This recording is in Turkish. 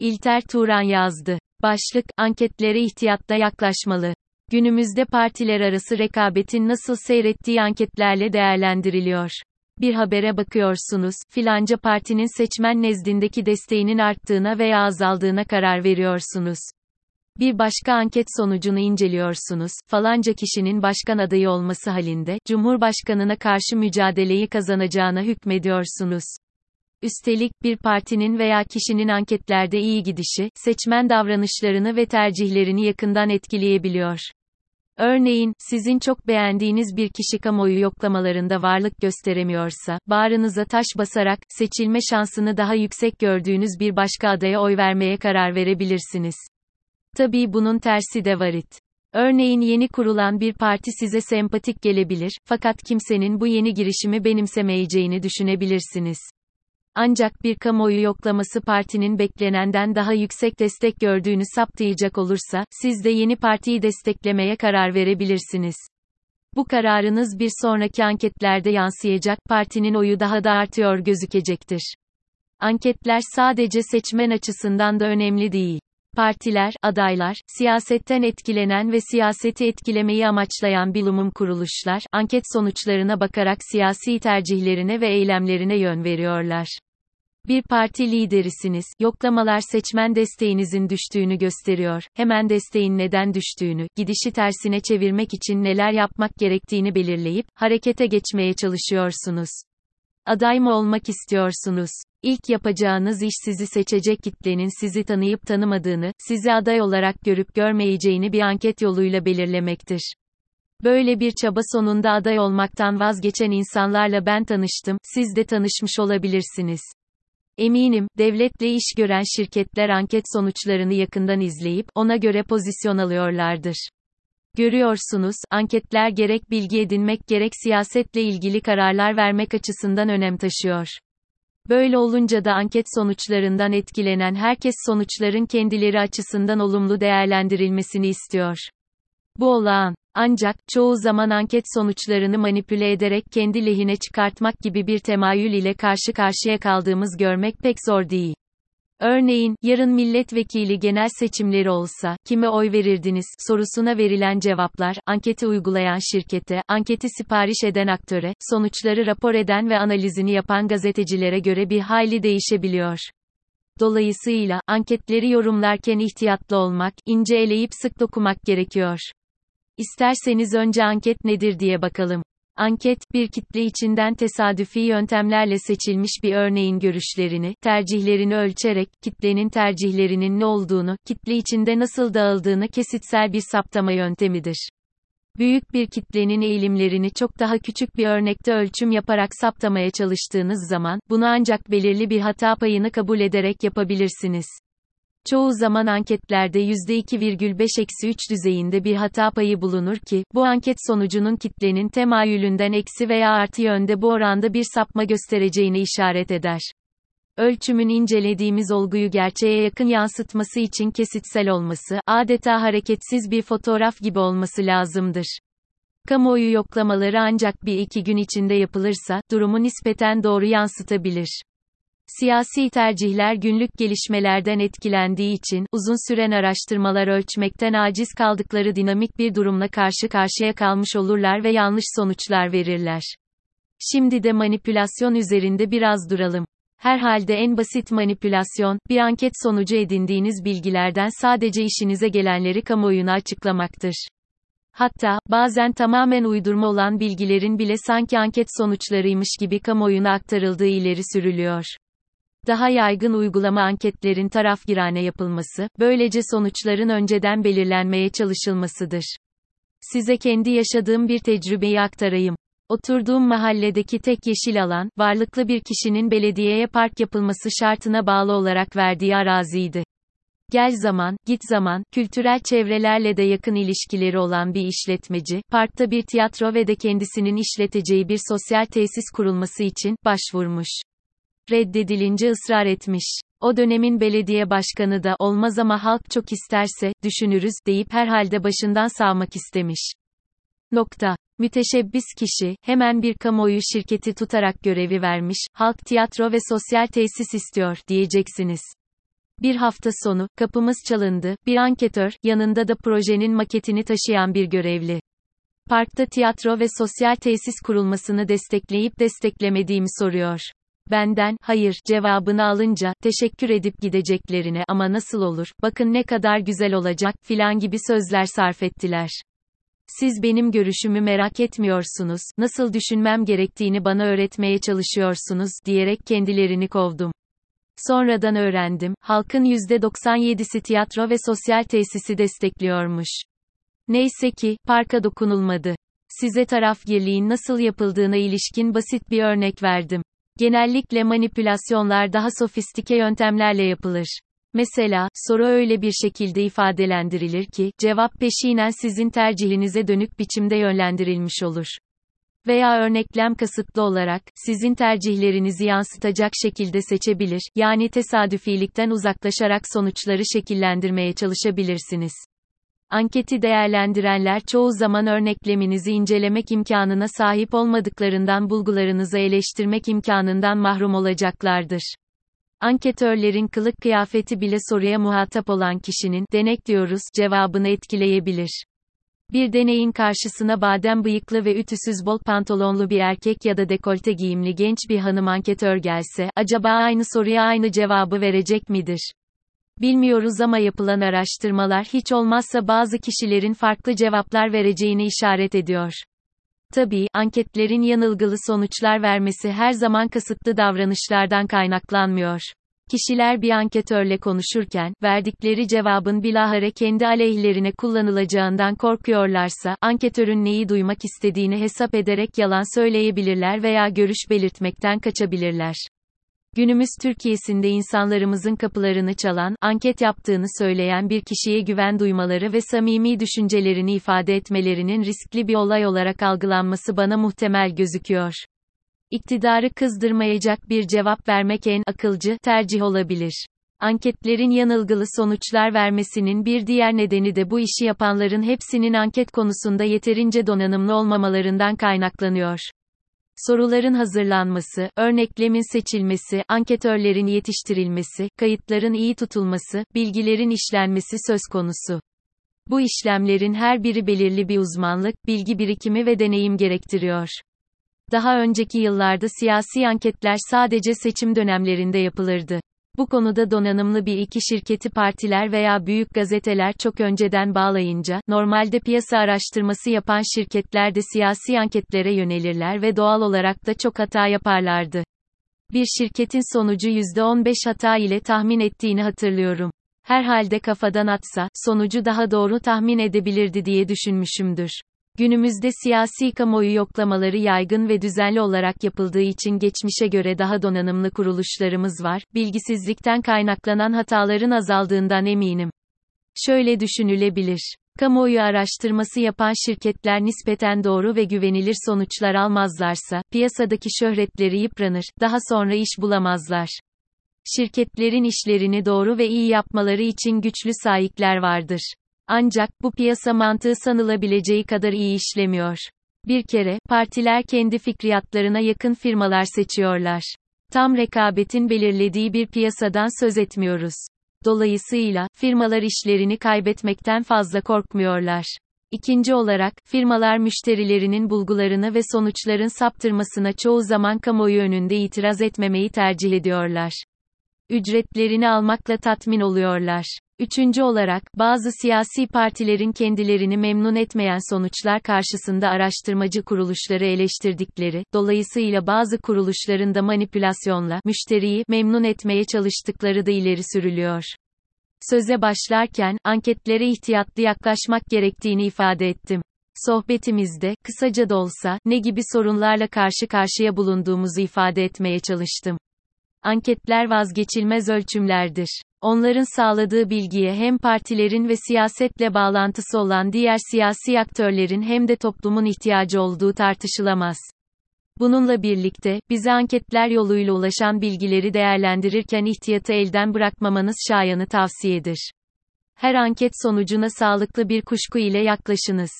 İlter Turan yazdı. Başlık, anketlere ihtiyatta yaklaşmalı. Günümüzde partiler arası rekabetin nasıl seyrettiği anketlerle değerlendiriliyor. Bir habere bakıyorsunuz, filanca partinin seçmen nezdindeki desteğinin arttığına veya azaldığına karar veriyorsunuz. Bir başka anket sonucunu inceliyorsunuz, falanca kişinin başkan adayı olması halinde, Cumhurbaşkanına karşı mücadeleyi kazanacağına hükmediyorsunuz. Üstelik, bir partinin veya kişinin anketlerde iyi gidişi, seçmen davranışlarını ve tercihlerini yakından etkileyebiliyor. Örneğin, sizin çok beğendiğiniz bir kişi kamuoyu yoklamalarında varlık gösteremiyorsa, bağrınıza taş basarak, seçilme şansını daha yüksek gördüğünüz bir başka adaya oy vermeye karar verebilirsiniz. Tabii bunun tersi de varit. Örneğin yeni kurulan bir parti size sempatik gelebilir, fakat kimsenin bu yeni girişimi benimsemeyeceğini düşünebilirsiniz. Ancak bir kamuoyu yoklaması partinin beklenenden daha yüksek destek gördüğünü saptayacak olursa, siz de yeni partiyi desteklemeye karar verebilirsiniz. Bu kararınız bir sonraki anketlerde yansıyacak, partinin oyu daha da artıyor gözükecektir. Anketler sadece seçmen açısından da önemli değil. Partiler, adaylar, siyasetten etkilenen ve siyaseti etkilemeyi amaçlayan bilumum kuruluşlar, anket sonuçlarına bakarak siyasi tercihlerine ve eylemlerine yön veriyorlar. Bir parti liderisiniz, yoklamalar seçmen desteğinizin düştüğünü gösteriyor, hemen desteğin neden düştüğünü, gidişi tersine çevirmek için neler yapmak gerektiğini belirleyip, harekete geçmeye çalışıyorsunuz. Aday mı olmak istiyorsunuz? İlk yapacağınız iş sizi seçecek kitlenin sizi tanıyıp tanımadığını, sizi aday olarak görüp görmeyeceğini bir anket yoluyla belirlemektir. Böyle bir çaba sonunda aday olmaktan vazgeçen insanlarla ben tanıştım, siz de tanışmış olabilirsiniz. Eminim, devletle iş gören şirketler anket sonuçlarını yakından izleyip, ona göre pozisyon alıyorlardır. Görüyorsunuz, anketler gerek bilgi edinmek gerek siyasetle ilgili kararlar vermek açısından önem taşıyor. Böyle olunca da anket sonuçlarından etkilenen herkes sonuçların kendileri açısından olumlu değerlendirilmesini istiyor. Bu olağan. Ancak, çoğu zaman anket sonuçlarını manipüle ederek kendi lehine çıkartmak gibi bir temayül ile karşı karşıya kaldığımız görmek pek zor değil. Örneğin, yarın milletvekili genel seçimleri olsa, kime oy verirdiniz, sorusuna verilen cevaplar, anketi uygulayan şirkete, anketi sipariş eden aktöre, sonuçları rapor eden ve analizini yapan gazetecilere göre bir hayli değişebiliyor. Dolayısıyla, anketleri yorumlarken ihtiyatlı olmak, ince eleyip sık dokumak gerekiyor. İsterseniz önce anket nedir diye bakalım. Anket, bir kitle içinden tesadüfi yöntemlerle seçilmiş bir örneğin görüşlerini, tercihlerini ölçerek, kitlenin tercihlerinin ne olduğunu, kitle içinde nasıl dağıldığını kesitsel bir saptama yöntemidir. Büyük bir kitlenin eğilimlerini çok daha küçük bir örnekte ölçüm yaparak saptamaya çalıştığınız zaman, bunu ancak belirli bir hata payını kabul ederek yapabilirsiniz. Çoğu zaman anketlerde %2,5-3 düzeyinde bir hata payı bulunur ki, bu anket sonucunun kitlenin temayülünden eksi veya artı yönde bu oranda bir sapma göstereceğini işaret eder. Ölçümün incelediğimiz olguyu gerçeğe yakın yansıtması için kesitsel olması, adeta hareketsiz bir fotoğraf gibi olması lazımdır. Kamuoyu yoklamaları ancak bir iki gün içinde yapılırsa, durumu nispeten doğru yansıtabilir. Siyasi tercihler günlük gelişmelerden etkilendiği için, uzun süren araştırmalar ölçmekten aciz kaldıkları dinamik bir durumla karşı karşıya kalmış olurlar ve yanlış sonuçlar verirler. Şimdi de manipülasyon üzerinde biraz duralım. Herhalde en basit manipülasyon, bir anket sonucu edindiğiniz bilgilerden sadece işinize gelenleri kamuoyuna açıklamaktır. Hatta, bazen tamamen uydurma olan bilgilerin bile sanki anket sonuçlarıymış gibi kamuoyuna aktarıldığı ileri sürülüyor. Daha yaygın uygulama anketlerin tarafgirane yapılması, böylece sonuçların önceden belirlenmeye çalışılmasıdır. Size kendi yaşadığım bir tecrübeyi aktarayım. Oturduğum mahalledeki tek yeşil alan, varlıklı bir kişinin belediyeye park yapılması şartına bağlı olarak verdiği araziydi. Gel zaman, git zaman, kültürel çevrelerle de yakın ilişkileri olan bir işletmeci, parkta bir tiyatro ve de kendisinin işleteceği bir sosyal tesis kurulması için başvurmuş reddedilince ısrar etmiş. O dönemin belediye başkanı da olmaz ama halk çok isterse düşünürüz deyip herhalde başından sağmak istemiş. Nokta. Müteşebbis kişi hemen bir kamuoyu şirketi tutarak görevi vermiş. Halk tiyatro ve sosyal tesis istiyor diyeceksiniz. Bir hafta sonu, kapımız çalındı, bir anketör, yanında da projenin maketini taşıyan bir görevli. Parkta tiyatro ve sosyal tesis kurulmasını destekleyip desteklemediğimi soruyor. Benden, hayır, cevabını alınca, teşekkür edip gideceklerine ama nasıl olur, bakın ne kadar güzel olacak, filan gibi sözler sarf ettiler. Siz benim görüşümü merak etmiyorsunuz, nasıl düşünmem gerektiğini bana öğretmeye çalışıyorsunuz, diyerek kendilerini kovdum. Sonradan öğrendim, halkın %97'si tiyatro ve sosyal tesisi destekliyormuş. Neyse ki, parka dokunulmadı. Size tarafgirliğin nasıl yapıldığına ilişkin basit bir örnek verdim. Genellikle manipülasyonlar daha sofistike yöntemlerle yapılır. Mesela, soru öyle bir şekilde ifadelendirilir ki, cevap peşinen sizin tercihinize dönük biçimde yönlendirilmiş olur. Veya örneklem kasıtlı olarak, sizin tercihlerinizi yansıtacak şekilde seçebilir, yani tesadüfilikten uzaklaşarak sonuçları şekillendirmeye çalışabilirsiniz. Anketi değerlendirenler çoğu zaman örnekleminizi incelemek imkanına sahip olmadıklarından bulgularınızı eleştirmek imkanından mahrum olacaklardır. Anketörlerin kılık kıyafeti bile soruya muhatap olan kişinin, denek diyoruz, cevabını etkileyebilir. Bir deneyin karşısına badem bıyıklı ve ütüsüz bol pantolonlu bir erkek ya da dekolte giyimli genç bir hanım anketör gelse, acaba aynı soruya aynı cevabı verecek midir? Bilmiyoruz ama yapılan araştırmalar hiç olmazsa bazı kişilerin farklı cevaplar vereceğini işaret ediyor. Tabii, anketlerin yanılgılı sonuçlar vermesi her zaman kasıtlı davranışlardan kaynaklanmıyor. Kişiler bir anketörle konuşurken, verdikleri cevabın bilahare kendi aleyhlerine kullanılacağından korkuyorlarsa, anketörün neyi duymak istediğini hesap ederek yalan söyleyebilirler veya görüş belirtmekten kaçabilirler. Günümüz Türkiye'sinde insanlarımızın kapılarını çalan, anket yaptığını söyleyen bir kişiye güven duymaları ve samimi düşüncelerini ifade etmelerinin riskli bir olay olarak algılanması bana muhtemel gözüküyor. İktidarı kızdırmayacak bir cevap vermek en akılcı tercih olabilir. Anketlerin yanılgılı sonuçlar vermesinin bir diğer nedeni de bu işi yapanların hepsinin anket konusunda yeterince donanımlı olmamalarından kaynaklanıyor. Soruların hazırlanması, örneklemin seçilmesi, anketörlerin yetiştirilmesi, kayıtların iyi tutulması, bilgilerin işlenmesi söz konusu. Bu işlemlerin her biri belirli bir uzmanlık, bilgi birikimi ve deneyim gerektiriyor. Daha önceki yıllarda siyasi anketler sadece seçim dönemlerinde yapılırdı. Bu konuda donanımlı bir iki şirketi partiler veya büyük gazeteler çok önceden bağlayınca, normalde piyasa araştırması yapan şirketler de siyasi anketlere yönelirler ve doğal olarak da çok hata yaparlardı. Bir şirketin sonucu %15 hata ile tahmin ettiğini hatırlıyorum. Herhalde kafadan atsa, sonucu daha doğru tahmin edebilirdi diye düşünmüşümdür. Günümüzde siyasi kamuoyu yoklamaları yaygın ve düzenli olarak yapıldığı için geçmişe göre daha donanımlı kuruluşlarımız var, bilgisizlikten kaynaklanan hataların azaldığından eminim. Şöyle düşünülebilir. Kamuoyu araştırması yapan şirketler nispeten doğru ve güvenilir sonuçlar almazlarsa, piyasadaki şöhretleri yıpranır, daha sonra iş bulamazlar. Şirketlerin işlerini doğru ve iyi yapmaları için güçlü sahipler vardır. Ancak, bu piyasa mantığı sanılabileceği kadar iyi işlemiyor. Bir kere, partiler kendi fikriyatlarına yakın firmalar seçiyorlar. Tam rekabetin belirlediği bir piyasadan söz etmiyoruz. Dolayısıyla, firmalar işlerini kaybetmekten fazla korkmuyorlar. İkinci olarak, firmalar müşterilerinin bulgularını ve sonuçların saptırmasına çoğu zaman kamuoyu önünde itiraz etmemeyi tercih ediyorlar. Ücretlerini almakla tatmin oluyorlar. Üçüncü olarak, bazı siyasi partilerin kendilerini memnun etmeyen sonuçlar karşısında araştırmacı kuruluşları eleştirdikleri, dolayısıyla bazı kuruluşların da manipülasyonla, müşteriyi, memnun etmeye çalıştıkları da ileri sürülüyor. Söze başlarken, anketlere ihtiyatlı yaklaşmak gerektiğini ifade ettim. Sohbetimizde, kısaca da olsa, ne gibi sorunlarla karşı karşıya bulunduğumuzu ifade etmeye çalıştım. Anketler vazgeçilmez ölçümlerdir. Onların sağladığı bilgiye hem partilerin ve siyasetle bağlantısı olan diğer siyasi aktörlerin hem de toplumun ihtiyacı olduğu tartışılamaz. Bununla birlikte, bize anketler yoluyla ulaşan bilgileri değerlendirirken ihtiyatı elden bırakmamanız şayanı tavsiyedir. Her anket sonucuna sağlıklı bir kuşku ile yaklaşınız.